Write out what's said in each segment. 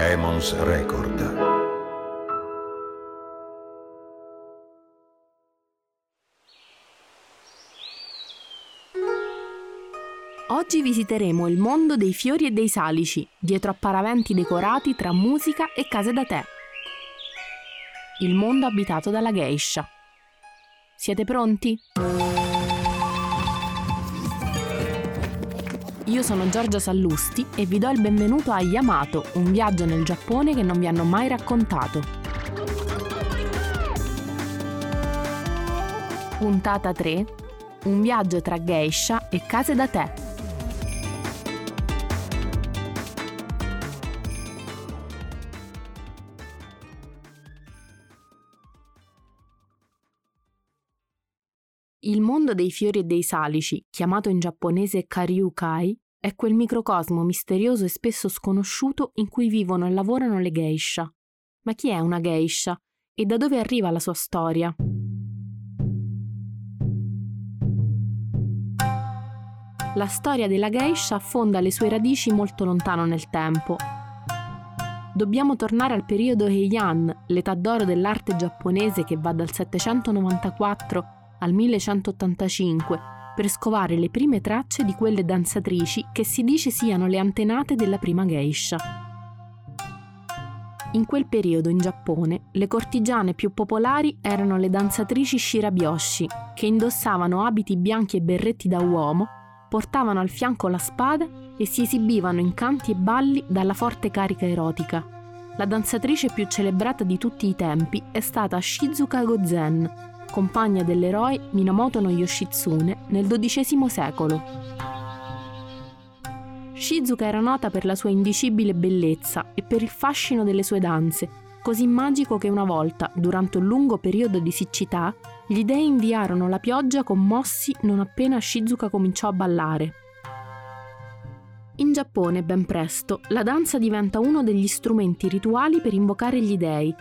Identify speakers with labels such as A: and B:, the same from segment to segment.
A: Emons Record.
B: Oggi visiteremo il mondo dei fiori e dei salici, dietro a paraventi decorati tra musica e case da tè. Il mondo abitato dalla geisha. Siete pronti? Io sono Giorgia Sallusti e vi do il benvenuto a Yamato, un viaggio nel Giappone che non vi hanno mai raccontato. Puntata 3. Un viaggio tra geisha e case da tè. Il mondo dei fiori e dei salici, chiamato in giapponese Karyukai, è quel microcosmo misterioso e spesso sconosciuto in cui vivono e lavorano le geisha. Ma chi è una geisha e da dove arriva la sua storia? La storia della geisha affonda le sue radici molto lontano nel tempo. Dobbiamo tornare al periodo Heian, l'età d'oro dell'arte giapponese che va dal 794 al 1185 per scovare le prime tracce di quelle danzatrici che si dice siano le antenate della prima geisha. In quel periodo in Giappone le cortigiane più popolari erano le danzatrici shirabyoshi, che indossavano abiti bianchi e berretti da uomo, portavano al fianco la spada e si esibivano in canti e balli dalla forte carica erotica. La danzatrice più celebrata di tutti i tempi è stata Shizuka Gozen, compagna dell'eroe Minamoto no Yoshitsune nel XII secolo. Shizuka era nota per la sua indicibile bellezza e per il fascino delle sue danze, così magico che una volta, durante un lungo periodo di siccità, gli dei inviarono la pioggia commossi non appena Shizuka cominciò a ballare. In Giappone, ben presto, la danza diventa uno degli strumenti rituali per invocare gli dei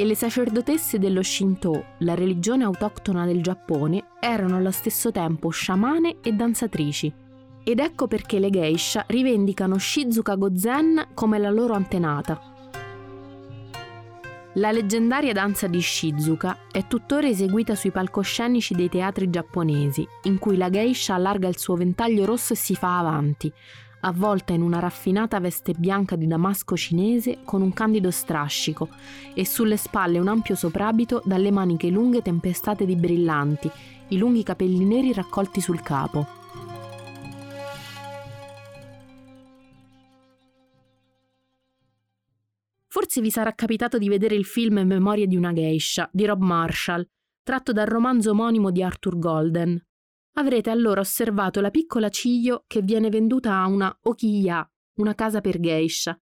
B: e le sacerdotesse dello Shinto, la religione autoctona del Giappone, erano allo stesso tempo sciamane e danzatrici. Ed ecco perché le geisha rivendicano Shizuka Gozen come la loro antenata. La leggendaria danza di Shizuka è tuttora eseguita sui palcoscenici dei teatri giapponesi, in cui la geisha allarga il suo ventaglio rosso e si fa avanti, avvolta in una raffinata veste bianca di damasco cinese con un candido strascico e sulle spalle un ampio soprabito dalle maniche lunghe tempestate di brillanti, i lunghi capelli neri raccolti sul capo. Forse vi sarà capitato di vedere il film Memorie di una geisha di Rob Marshall, tratto dal romanzo omonimo di Arthur Golden avrete allora osservato la piccola ciglio che viene venduta a una okiya, una casa per geisha,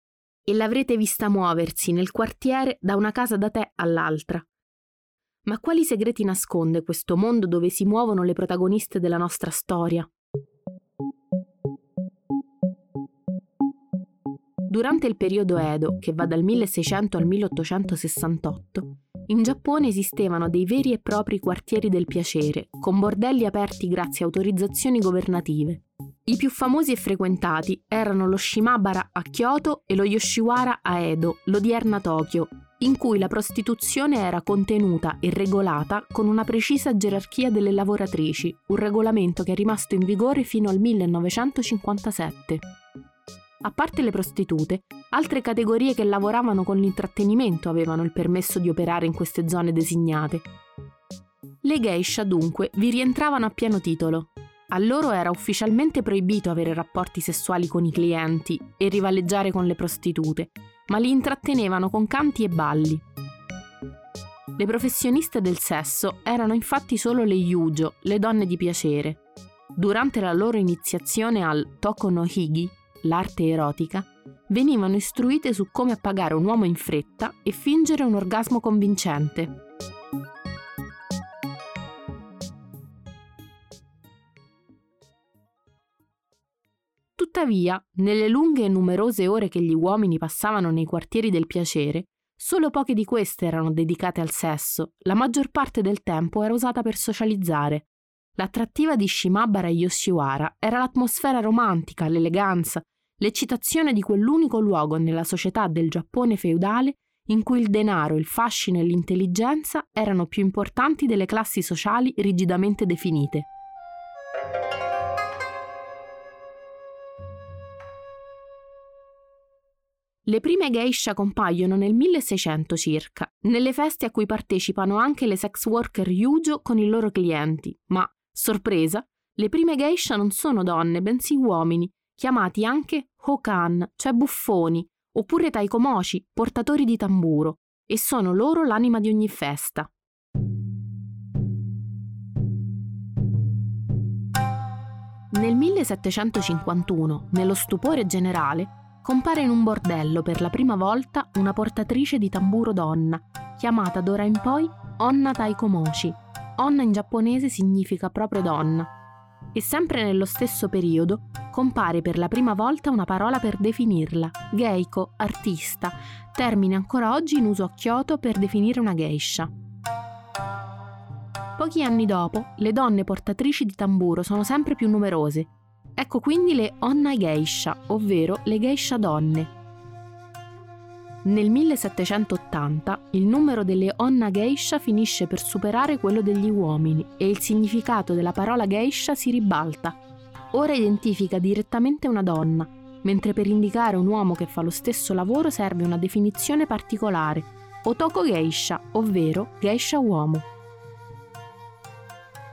B: e l'avrete vista muoversi nel quartiere da una casa da tè all'altra. Ma quali segreti nasconde questo mondo dove si muovono le protagoniste della nostra storia? Durante il periodo Edo, che va dal 1600 al 1868, in Giappone esistevano dei veri e propri quartieri del piacere, con bordelli aperti grazie a autorizzazioni governative. I più famosi e frequentati erano lo Shimabara a Kyoto e lo Yoshiwara a Edo, l'odierna Tokyo, in cui la prostituzione era contenuta e regolata con una precisa gerarchia delle lavoratrici, un regolamento che è rimasto in vigore fino al 1957. A parte le prostitute, altre categorie che lavoravano con l'intrattenimento avevano il permesso di operare in queste zone designate. Le geisha dunque vi rientravano a pieno titolo. A loro era ufficialmente proibito avere rapporti sessuali con i clienti e rivaleggiare con le prostitute, ma li intrattenevano con canti e balli. Le professioniste del sesso erano infatti solo le yujo, le donne di piacere. durante la loro iniziazione al Toko no Higi, l'arte erotica, venivano istruite su come appagare un uomo in fretta e fingere un orgasmo convincente. Tuttavia, nelle lunghe e numerose ore che gli uomini passavano nei quartieri del piacere, solo poche di queste erano dedicate al sesso, la maggior parte del tempo era usata per socializzare. L'attrattiva di Shimabara e Yoshiwara era l'atmosfera romantica, l'eleganza, l'eccitazione di quell'unico luogo nella società del Giappone feudale in cui il denaro, il fascino e l'intelligenza erano più importanti delle classi sociali rigidamente definite. Le prime geisha compaiono nel 1600 circa, nelle feste a cui partecipano anche le sex worker Yujo con i loro clienti, ma, sorpresa, le prime geisha non sono donne, bensì uomini, chiamati anche hokan, cioè buffoni, oppure taikomochi, portatori di tamburo, e sono loro l'anima di ogni festa. Nel 1751, nello stupore generale, compare in un bordello per la prima volta una portatrice di tamburo donna, chiamata d'ora in poi Onna Taikomochi. Onna in giapponese significa proprio donna. E sempre nello stesso periodo compare per la prima volta una parola per definirla, geiko, artista, termine ancora oggi in uso a Kyoto per definire una geisha. Pochi anni dopo, le donne portatrici di tamburo sono sempre più numerose Ecco quindi le onna geisha, ovvero le geisha donne. Nel 1780 il numero delle onna geisha finisce per superare quello degli uomini e il significato della parola geisha si ribalta. Ora identifica direttamente una donna, mentre per indicare un uomo che fa lo stesso lavoro serve una definizione particolare, otoko geisha, ovvero geisha uomo.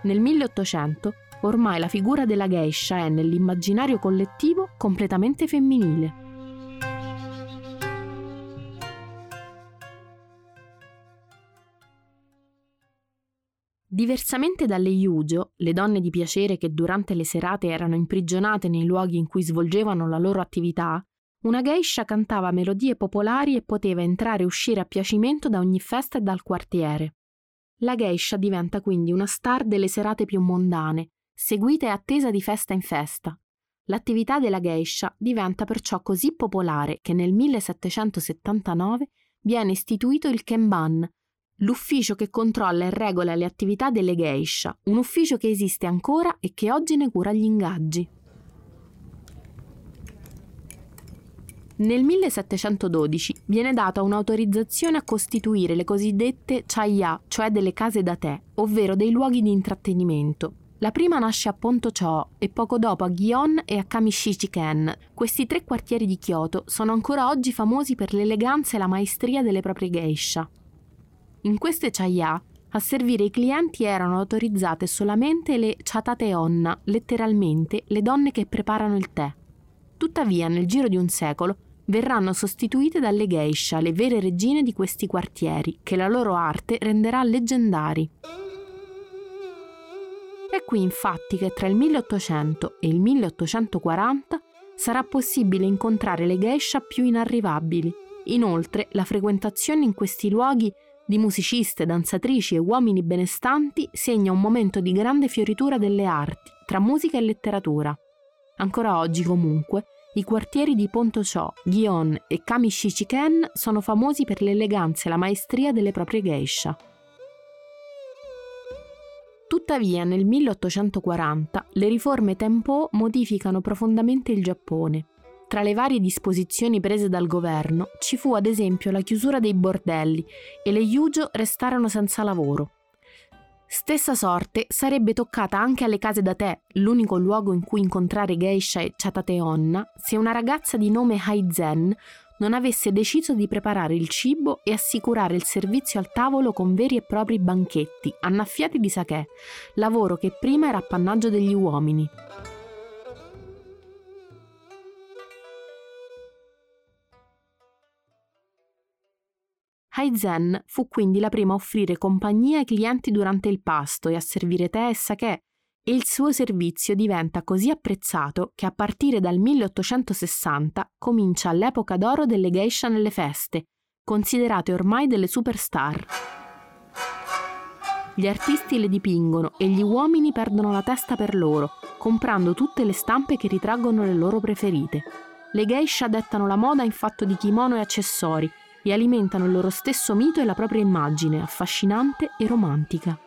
B: Nel 1800 ormai la figura della geisha è nell'immaginario collettivo completamente femminile. Diversamente dalle Yujo, le donne di piacere che durante le serate erano imprigionate nei luoghi in cui svolgevano la loro attività, una geisha cantava melodie popolari e poteva entrare e uscire a piacimento da ogni festa e dal quartiere. La geisha diventa quindi una star delle serate più mondane, seguita e attesa di festa in festa. L'attività della geisha diventa perciò così popolare che nel 1779 viene istituito il Kenban, l'ufficio che controlla e regola le attività delle geisha, un ufficio che esiste ancora e che oggi ne cura gli ingaggi. Nel 1712 viene data un'autorizzazione a costituire le cosiddette chaya, cioè delle case da tè, ovvero dei luoghi di intrattenimento, la prima nasce a Ponto Cho e poco dopo a Gion e a Kamishichiken. Questi tre quartieri di Kyoto sono ancora oggi famosi per l'eleganza e la maestria delle proprie geisha. In queste chaya, a servire i clienti erano autorizzate solamente le chatate onna, letteralmente le donne che preparano il tè. Tuttavia, nel giro di un secolo, verranno sostituite dalle geisha, le vere regine di questi quartieri, che la loro arte renderà leggendari. È qui infatti che tra il 1800 e il 1840 sarà possibile incontrare le geisha più inarrivabili. Inoltre, la frequentazione in questi luoghi di musiciste, danzatrici e uomini benestanti segna un momento di grande fioritura delle arti, tra musica e letteratura. Ancora oggi, comunque, i quartieri di Ponto Cho, Gion e Kamishichiken sono famosi per l'eleganza e la maestria delle proprie geisha. Tuttavia nel 1840 le riforme Tempo modificano profondamente il Giappone. Tra le varie disposizioni prese dal governo ci fu ad esempio la chiusura dei bordelli e le Yujo restarono senza lavoro. Stessa sorte sarebbe toccata anche alle case da tè, l'unico luogo in cui incontrare geisha e chatateonna, se una ragazza di nome Haizen non avesse deciso di preparare il cibo e assicurare il servizio al tavolo con veri e propri banchetti, annaffiati di sake, lavoro che prima era appannaggio degli uomini. Haizen fu quindi la prima a offrire compagnia ai clienti durante il pasto e a servire tè e sake, e il suo servizio diventa così apprezzato che a partire dal 1860 comincia l'epoca d'oro delle geisha nelle feste, considerate ormai delle superstar. Gli artisti le dipingono e gli uomini perdono la testa per loro, comprando tutte le stampe che ritraggono le loro preferite. Le geisha dettano la moda in fatto di kimono e accessori e alimentano il loro stesso mito e la propria immagine, affascinante e romantica.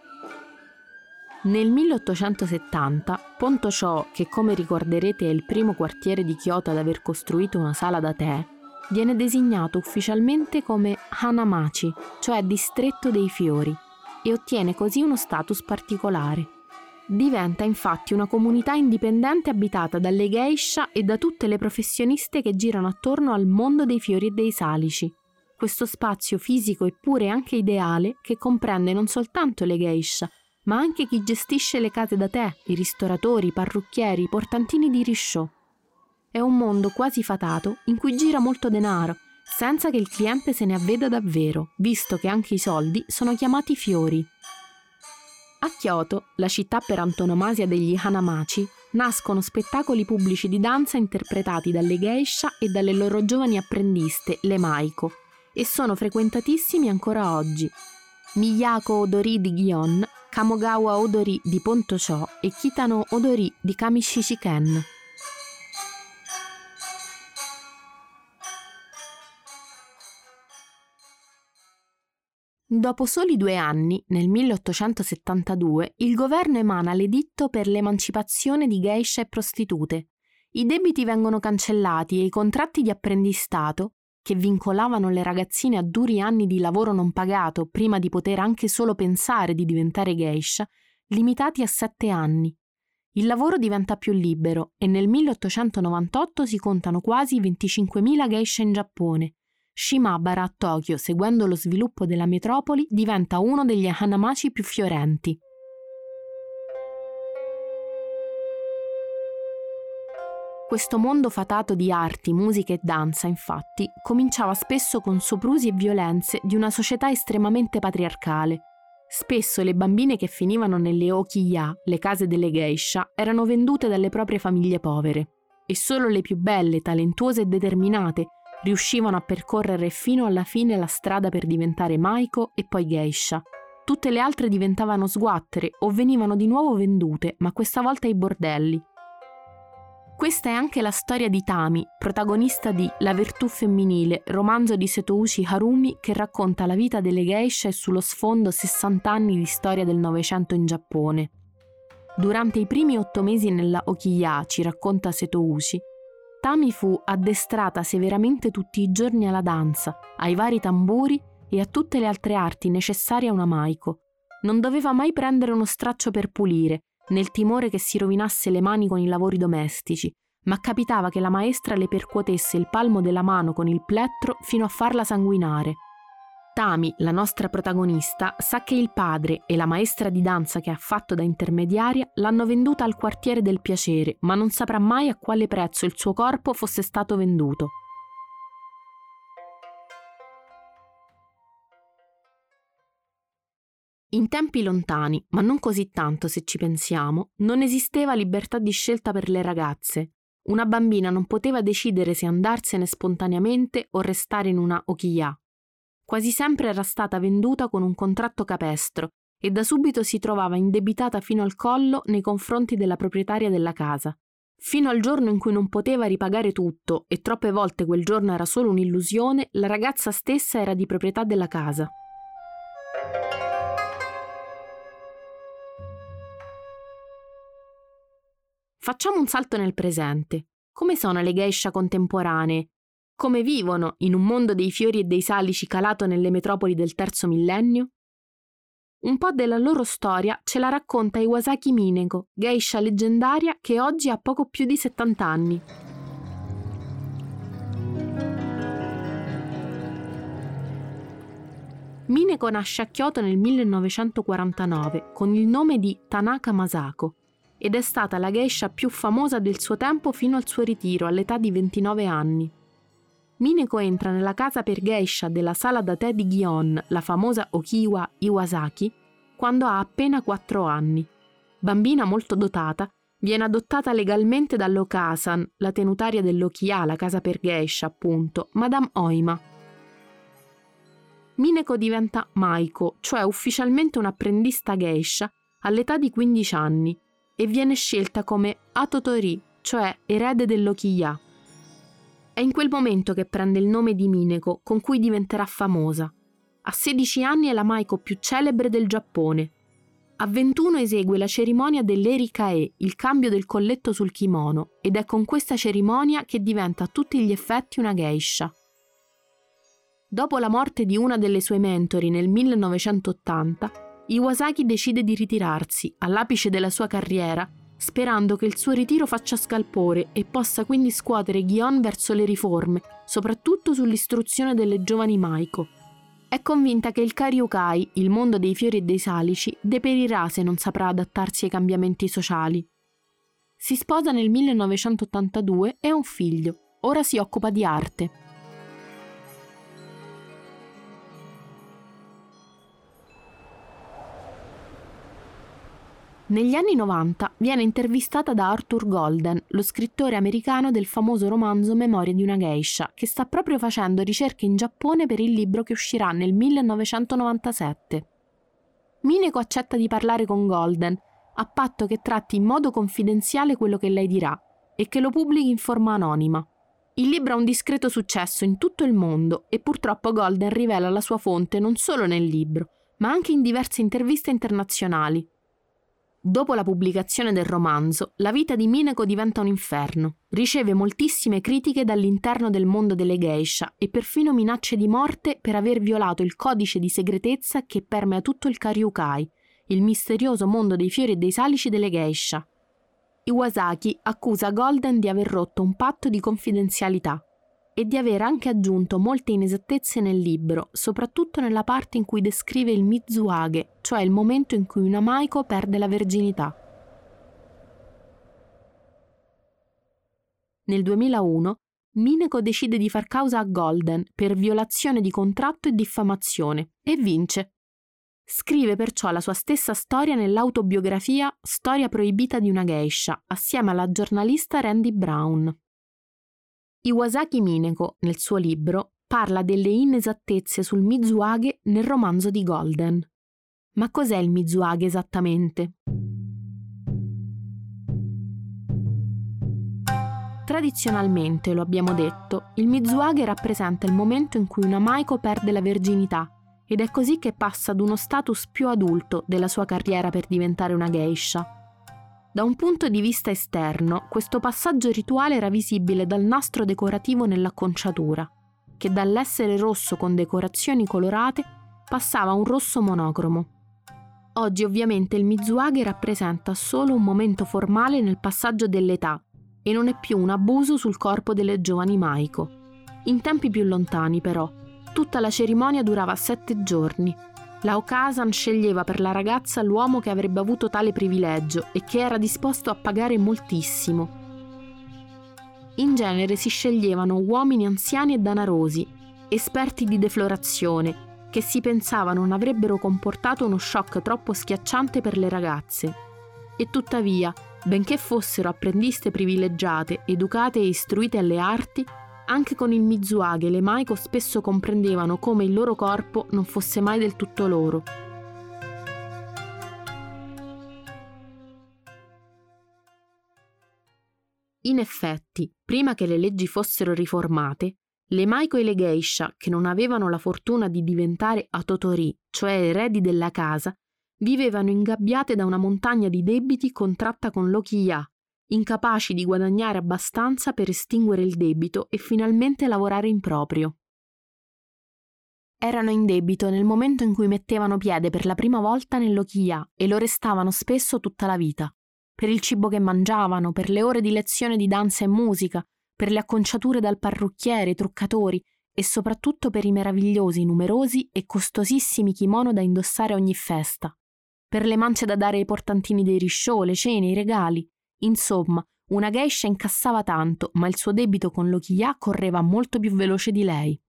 B: Nel 1870, Pontocho, che come ricorderete è il primo quartiere di Kyoto ad aver costruito una sala da tè, viene designato ufficialmente come Hanamachi, cioè distretto dei fiori, e ottiene così uno status particolare. Diventa infatti una comunità indipendente abitata dalle geisha e da tutte le professioniste che girano attorno al mondo dei fiori e dei salici. Questo spazio fisico eppure anche ideale che comprende non soltanto le geisha, ma anche chi gestisce le case da tè, i ristoratori, i parrucchieri, i portantini di risciò. È un mondo quasi fatato in cui gira molto denaro, senza che il cliente se ne avveda davvero, visto che anche i soldi sono chiamati fiori. A Kyoto, la città per antonomasia degli Hanamachi, nascono spettacoli pubblici di danza interpretati dalle geisha e dalle loro giovani apprendiste, le Maiko, e sono frequentatissimi ancora oggi. Miyako Odori di Gion, Kamogawa Odori di Pontocho e Kitano Odori di Kamishichiken. Dopo soli due anni, nel 1872, il governo emana l'editto per l'emancipazione di geisha e prostitute. I debiti vengono cancellati e i contratti di apprendistato, che vincolavano le ragazzine a duri anni di lavoro non pagato prima di poter anche solo pensare di diventare geisha, limitati a sette anni. Il lavoro diventa più libero e nel 1898 si contano quasi 25.000 geisha in Giappone, Shimabara a Tokyo, seguendo lo sviluppo della metropoli, diventa uno degli Hanamachi più fiorenti. Questo mondo fatato di arti, musica e danza, infatti, cominciava spesso con soprusi e violenze di una società estremamente patriarcale. Spesso le bambine che finivano nelle okiya, le case delle geisha, erano vendute dalle proprie famiglie povere. E solo le più belle, talentuose e determinate riuscivano a percorrere fino alla fine la strada per diventare Maiko e poi Geisha. Tutte le altre diventavano sguattere o venivano di nuovo vendute, ma questa volta ai bordelli. Questa è anche la storia di Tami, protagonista di La virtù femminile, romanzo di Setouchi Harumi che racconta la vita delle geisha e sullo sfondo 60 anni di storia del Novecento in Giappone. Durante i primi otto mesi nella Okiya, ci racconta Setouchi, Tami fu addestrata severamente tutti i giorni alla danza, ai vari tamburi e a tutte le altre arti necessarie a una maiko. Non doveva mai prendere uno straccio per pulire, nel timore che si rovinasse le mani con i lavori domestici, ma capitava che la maestra le percuotesse il palmo della mano con il plettro fino a farla sanguinare. Tami, la nostra protagonista, sa che il padre e la maestra di danza che ha fatto da intermediaria l'hanno venduta al quartiere del piacere, ma non saprà mai a quale prezzo il suo corpo fosse stato venduto. In tempi lontani, ma non così tanto se ci pensiamo, non esisteva libertà di scelta per le ragazze. Una bambina non poteva decidere se andarsene spontaneamente o restare in una okiya, Quasi sempre era stata venduta con un contratto capestro e da subito si trovava indebitata fino al collo nei confronti della proprietaria della casa. Fino al giorno in cui non poteva ripagare tutto e troppe volte quel giorno era solo un'illusione, la ragazza stessa era di proprietà della casa. Facciamo un salto nel presente. Come sono le geisha contemporanee? Come vivono in un mondo dei fiori e dei salici calato nelle metropoli del terzo millennio? Un po' della loro storia ce la racconta Iwasaki Mineko, geisha leggendaria che oggi ha poco più di 70 anni. Mineko nasce a Kyoto nel 1949 con il nome di Tanaka Masako ed è stata la geisha più famosa del suo tempo fino al suo ritiro all'età di 29 anni. Mineko entra nella casa per geisha della sala da tè di Gion, la famosa Okiwa Iwasaki, quando ha appena 4 anni. Bambina molto dotata, viene adottata legalmente dall'Okasan, la tenutaria dell'Okia, la casa per geisha appunto, Madame Oima. Mineko diventa Maiko, cioè ufficialmente un'apprendista geisha, all'età di 15 anni e viene scelta come Atotori, cioè erede dell'Okiya. È in quel momento che prende il nome di Mineko, con cui diventerà famosa. A 16 anni è la Maiko più celebre del Giappone. A 21 esegue la cerimonia dell'erikae, il cambio del colletto sul kimono, ed è con questa cerimonia che diventa a tutti gli effetti una geisha. Dopo la morte di una delle sue mentori nel 1980, Iwasaki decide di ritirarsi, all'apice della sua carriera, sperando che il suo ritiro faccia scalpore e possa quindi scuotere Gion verso le riforme, soprattutto sull'istruzione delle giovani Maiko. È convinta che il Karyukai, il mondo dei fiori e dei salici, deperirà se non saprà adattarsi ai cambiamenti sociali. Si sposa nel 1982 e ha un figlio. Ora si occupa di arte. Negli anni 90 viene intervistata da Arthur Golden, lo scrittore americano del famoso romanzo Memorie di una geisha, che sta proprio facendo ricerche in Giappone per il libro che uscirà nel 1997. Mineko accetta di parlare con Golden, a patto che tratti in modo confidenziale quello che lei dirà e che lo pubblichi in forma anonima. Il libro ha un discreto successo in tutto il mondo e purtroppo Golden rivela la sua fonte non solo nel libro, ma anche in diverse interviste internazionali, Dopo la pubblicazione del romanzo, la vita di Mineko diventa un inferno. Riceve moltissime critiche dall'interno del mondo delle geisha e perfino minacce di morte per aver violato il codice di segretezza che permea tutto il Karyukai, il misterioso mondo dei fiori e dei salici delle geisha. Iwasaki accusa Golden di aver rotto un patto di confidenzialità e di aver anche aggiunto molte inesattezze nel libro, soprattutto nella parte in cui descrive il Mizuage, cioè il momento in cui una Maiko perde la verginità. Nel 2001 Mineko decide di far causa a Golden per violazione di contratto e diffamazione e vince. Scrive perciò la sua stessa storia nell'autobiografia Storia proibita di una geisha, assieme alla giornalista Randy Brown. Iwasaki Mineko, nel suo libro, parla delle inesattezze sul Mizuage nel romanzo di Golden. Ma cos'è il Mizuage esattamente? Tradizionalmente, lo abbiamo detto, il Mizuage rappresenta il momento in cui una Maiko perde la verginità ed è così che passa ad uno status più adulto della sua carriera per diventare una geisha. Da un punto di vista esterno, questo passaggio rituale era visibile dal nastro decorativo nell'acconciatura, che dall'essere rosso con decorazioni colorate passava a un rosso monocromo. Oggi ovviamente il Mizuage rappresenta solo un momento formale nel passaggio dell'età e non è più un abuso sul corpo delle giovani Maiko. In tempi più lontani però, tutta la cerimonia durava sette giorni la Okasan sceglieva per la ragazza l'uomo che avrebbe avuto tale privilegio e che era disposto a pagare moltissimo. In genere si sceglievano uomini anziani e danarosi, esperti di deflorazione, che si pensava non avrebbero comportato uno shock troppo schiacciante per le ragazze. E tuttavia, benché fossero apprendiste privilegiate, educate e istruite alle arti, anche con il Mizuage le Maiko spesso comprendevano come il loro corpo non fosse mai del tutto loro. In effetti, prima che le leggi fossero riformate, le Maiko e le Geisha, che non avevano la fortuna di diventare Atotori, cioè eredi della casa, vivevano ingabbiate da una montagna di debiti contratta con l'Okiya, incapaci di guadagnare abbastanza per estinguere il debito e finalmente lavorare in proprio. Erano in debito nel momento in cui mettevano piede per la prima volta nell'Okia e lo restavano spesso tutta la vita. Per il cibo che mangiavano, per le ore di lezione di danza e musica, per le acconciature dal parrucchiere, i truccatori e soprattutto per i meravigliosi, numerosi e costosissimi kimono da indossare ogni festa, per le mance da dare ai portantini dei risciò, le cene, i regali, Insomma, una geisha incassava tanto, ma il suo debito con l'Okiya correva molto più veloce di lei.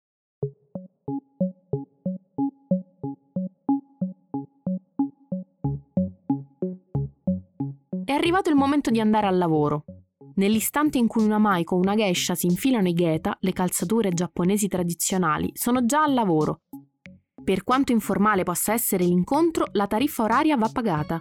B: arrivato il momento di andare al lavoro. Nell'istante in cui una maiko o una geisha si infilano i geta, le calzature giapponesi tradizionali, sono già al lavoro. Per quanto informale possa essere l'incontro, la tariffa oraria va pagata.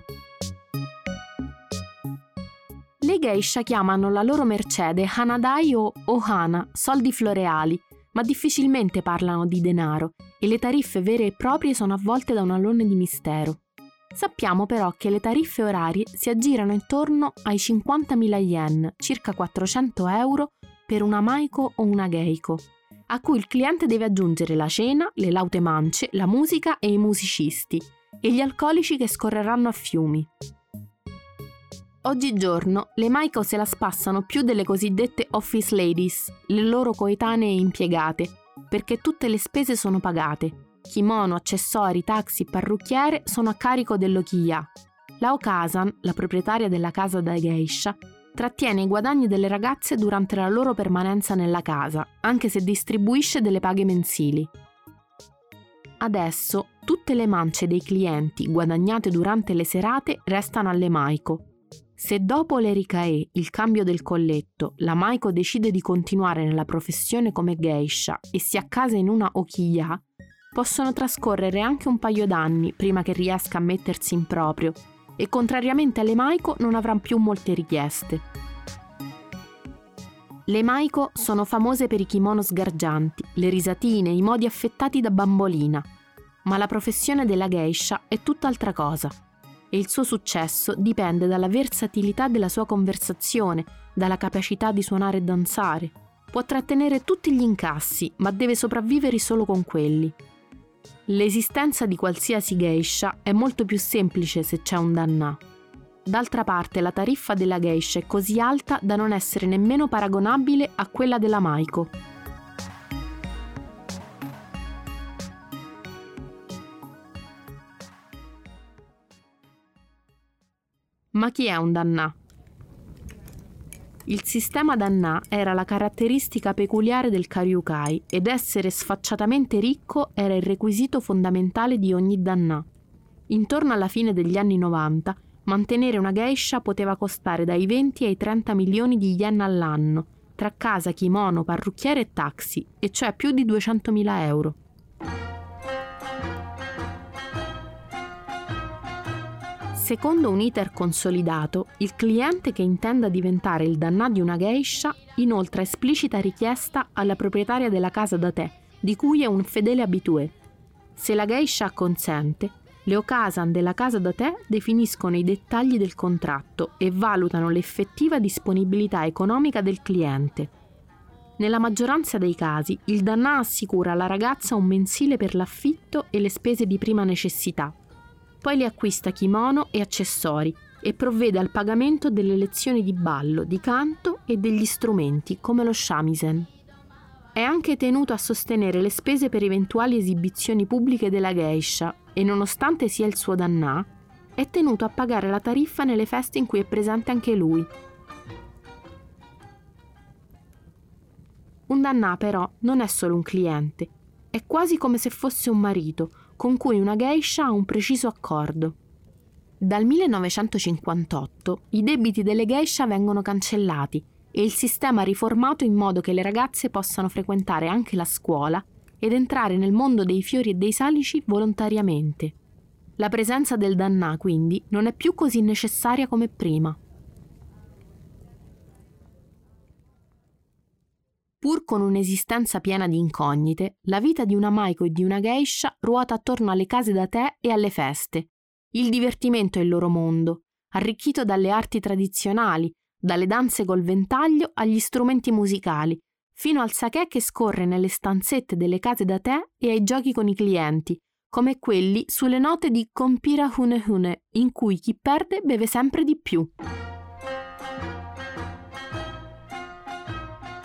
B: Le geisha chiamano la loro mercede Hanadai o Ohana, soldi floreali, ma difficilmente parlano di denaro e le tariffe vere e proprie sono avvolte da un alone di mistero. Sappiamo però che le tariffe orarie si aggirano intorno ai 50.000 yen, circa 400 euro, per una maiko o una geiko, a cui il cliente deve aggiungere la cena, le laute mance, la musica e i musicisti, e gli alcolici che scorreranno a fiumi. Oggigiorno le maiko se la spassano più delle cosiddette office ladies, le loro coetanee impiegate, perché tutte le spese sono pagate, kimono, accessori, taxi, parrucchiere sono a carico dell'Okiya. La Okasan, la proprietaria della casa da geisha, trattiene i guadagni delle ragazze durante la loro permanenza nella casa, anche se distribuisce delle paghe mensili. Adesso tutte le mance dei clienti guadagnate durante le serate restano alle Maiko. Se dopo l'Erikae, il cambio del colletto, la Maiko decide di continuare nella professione come geisha e si accasa in una Okiya, possono trascorrere anche un paio d'anni prima che riesca a mettersi in proprio e contrariamente alle Maiko non avrà più molte richieste. Le Maiko sono famose per i kimono sgargianti, le risatine, i modi affettati da bambolina, ma la professione della geisha è tutt'altra cosa e il suo successo dipende dalla versatilità della sua conversazione, dalla capacità di suonare e danzare. Può trattenere tutti gli incassi, ma deve sopravvivere solo con quelli. L'esistenza di qualsiasi geisha è molto più semplice se c'è un dannà. D'altra parte la tariffa della geisha è così alta da non essere nemmeno paragonabile a quella della Maiko. Ma chi è un dannà? Il sistema Danna era la caratteristica peculiare del Karyukai ed essere sfacciatamente ricco era il requisito fondamentale di ogni Danna. Intorno alla fine degli anni 90, mantenere una geisha poteva costare dai 20 ai 30 milioni di yen all'anno, tra casa, kimono, parrucchiere e taxi, e cioè più di 200.000 euro. Secondo un iter consolidato, il cliente che intenda diventare il dannà di una geisha inoltra esplicita richiesta alla proprietaria della casa da tè, di cui è un fedele abitué. Se la geisha consente, le Okasan della casa da tè definiscono i dettagli del contratto e valutano l'effettiva disponibilità economica del cliente. Nella maggioranza dei casi, il dannà assicura alla ragazza un mensile per l'affitto e le spese di prima necessità, poi le acquista kimono e accessori e provvede al pagamento delle lezioni di ballo, di canto e degli strumenti come lo shamisen. È anche tenuto a sostenere le spese per eventuali esibizioni pubbliche della geisha e nonostante sia il suo dannà, è tenuto a pagare la tariffa nelle feste in cui è presente anche lui. Un dannà però non è solo un cliente, è quasi come se fosse un marito, con cui una geisha ha un preciso accordo. Dal 1958 i debiti delle geisha vengono cancellati e il sistema riformato in modo che le ragazze possano frequentare anche la scuola ed entrare nel mondo dei fiori e dei salici volontariamente. La presenza del dannà, quindi, non è più così necessaria come prima. Pur con un'esistenza piena di incognite, la vita di una Maiko e di una geisha ruota attorno alle case da tè e alle feste. Il divertimento è il loro mondo, arricchito dalle arti tradizionali, dalle danze col ventaglio agli strumenti musicali, fino al sake che scorre nelle stanzette delle case da tè e ai giochi con i clienti, come quelli sulle note di Kompira Hune Hune, in cui chi perde beve sempre di più.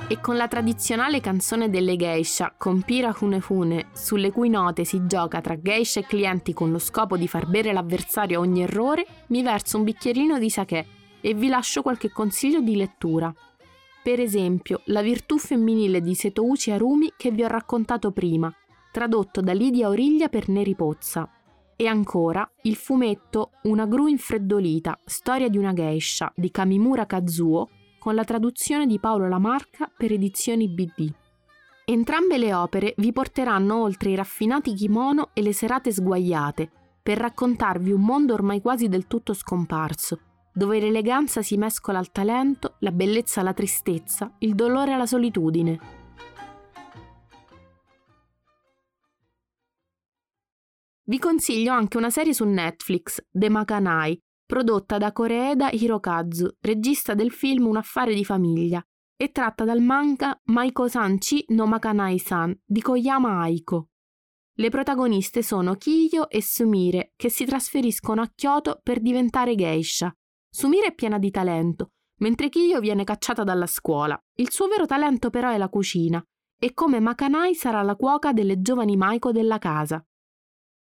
B: E con la tradizionale canzone delle geisha, Compira Hune Hune, sulle cui note si gioca tra geisha e clienti con lo scopo di far bere l'avversario a ogni errore, mi verso un bicchierino di sake e vi lascio qualche consiglio di lettura. Per esempio, La virtù femminile di Setouchi Arumi che vi ho raccontato prima, tradotto da Lidia Origlia per Neri Pozza. E ancora il fumetto Una gru infreddolita, storia di una geisha di Kamimura Kazuo con la traduzione di Paolo Lamarca per edizioni BD. Entrambe le opere vi porteranno oltre i raffinati kimono e le serate sguaiate per raccontarvi un mondo ormai quasi del tutto scomparso, dove l'eleganza si mescola al talento, la bellezza alla tristezza, il dolore alla solitudine. Vi consiglio anche una serie su Netflix, The Makanai, prodotta da Koreeda Hirokazu, regista del film Un affare di famiglia, e tratta dal manga Maiko-san Chi no Makanai-san di Koyama Aiko. Le protagoniste sono Kiyo e Sumire, che si trasferiscono a Kyoto per diventare geisha. Sumire è piena di talento, mentre Kiyo viene cacciata dalla scuola. Il suo vero talento però è la cucina, e come Makanai sarà la cuoca delle giovani Maiko della casa.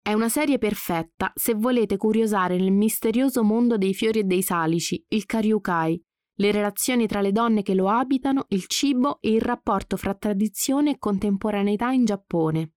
B: È una serie perfetta se volete curiosare nel misterioso mondo dei fiori e dei salici, il Karyukai, le relazioni tra le donne che lo abitano, il cibo e il rapporto fra tradizione e contemporaneità in Giappone.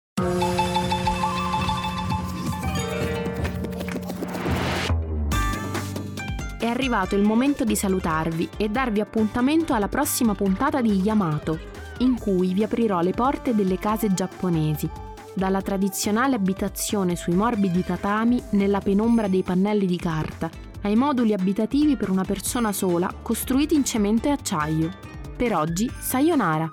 B: È arrivato il momento di salutarvi e darvi appuntamento alla prossima puntata di Yamato, in cui vi aprirò le porte delle case giapponesi dalla tradizionale abitazione sui morbidi tatami nella penombra dei pannelli di carta, ai moduli abitativi per una persona sola costruiti in cemento e acciaio. Per oggi, sayonara!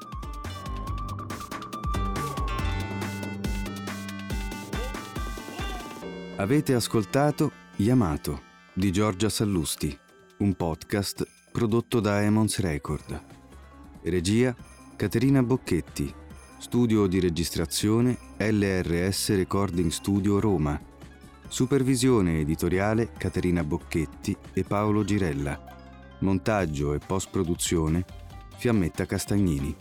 C: Avete ascoltato Yamato di Giorgia Sallusti, un podcast prodotto da Emons Record. Regia Caterina Bocchetti Studio di registrazione LRS Recording Studio Roma. Supervisione editoriale Caterina Bocchetti e Paolo Girella. Montaggio e post-produzione Fiammetta Castagnini.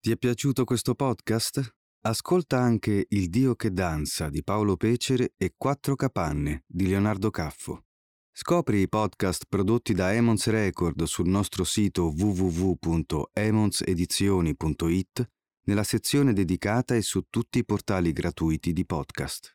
C: Ti è piaciuto questo podcast? Ascolta anche Il Dio che danza di Paolo Pecere e Quattro capanne di Leonardo Caffo. Scopri i podcast prodotti da Emons Record sul nostro sito www.emonsedizioni.it nella sezione dedicata e su tutti i portali gratuiti di podcast.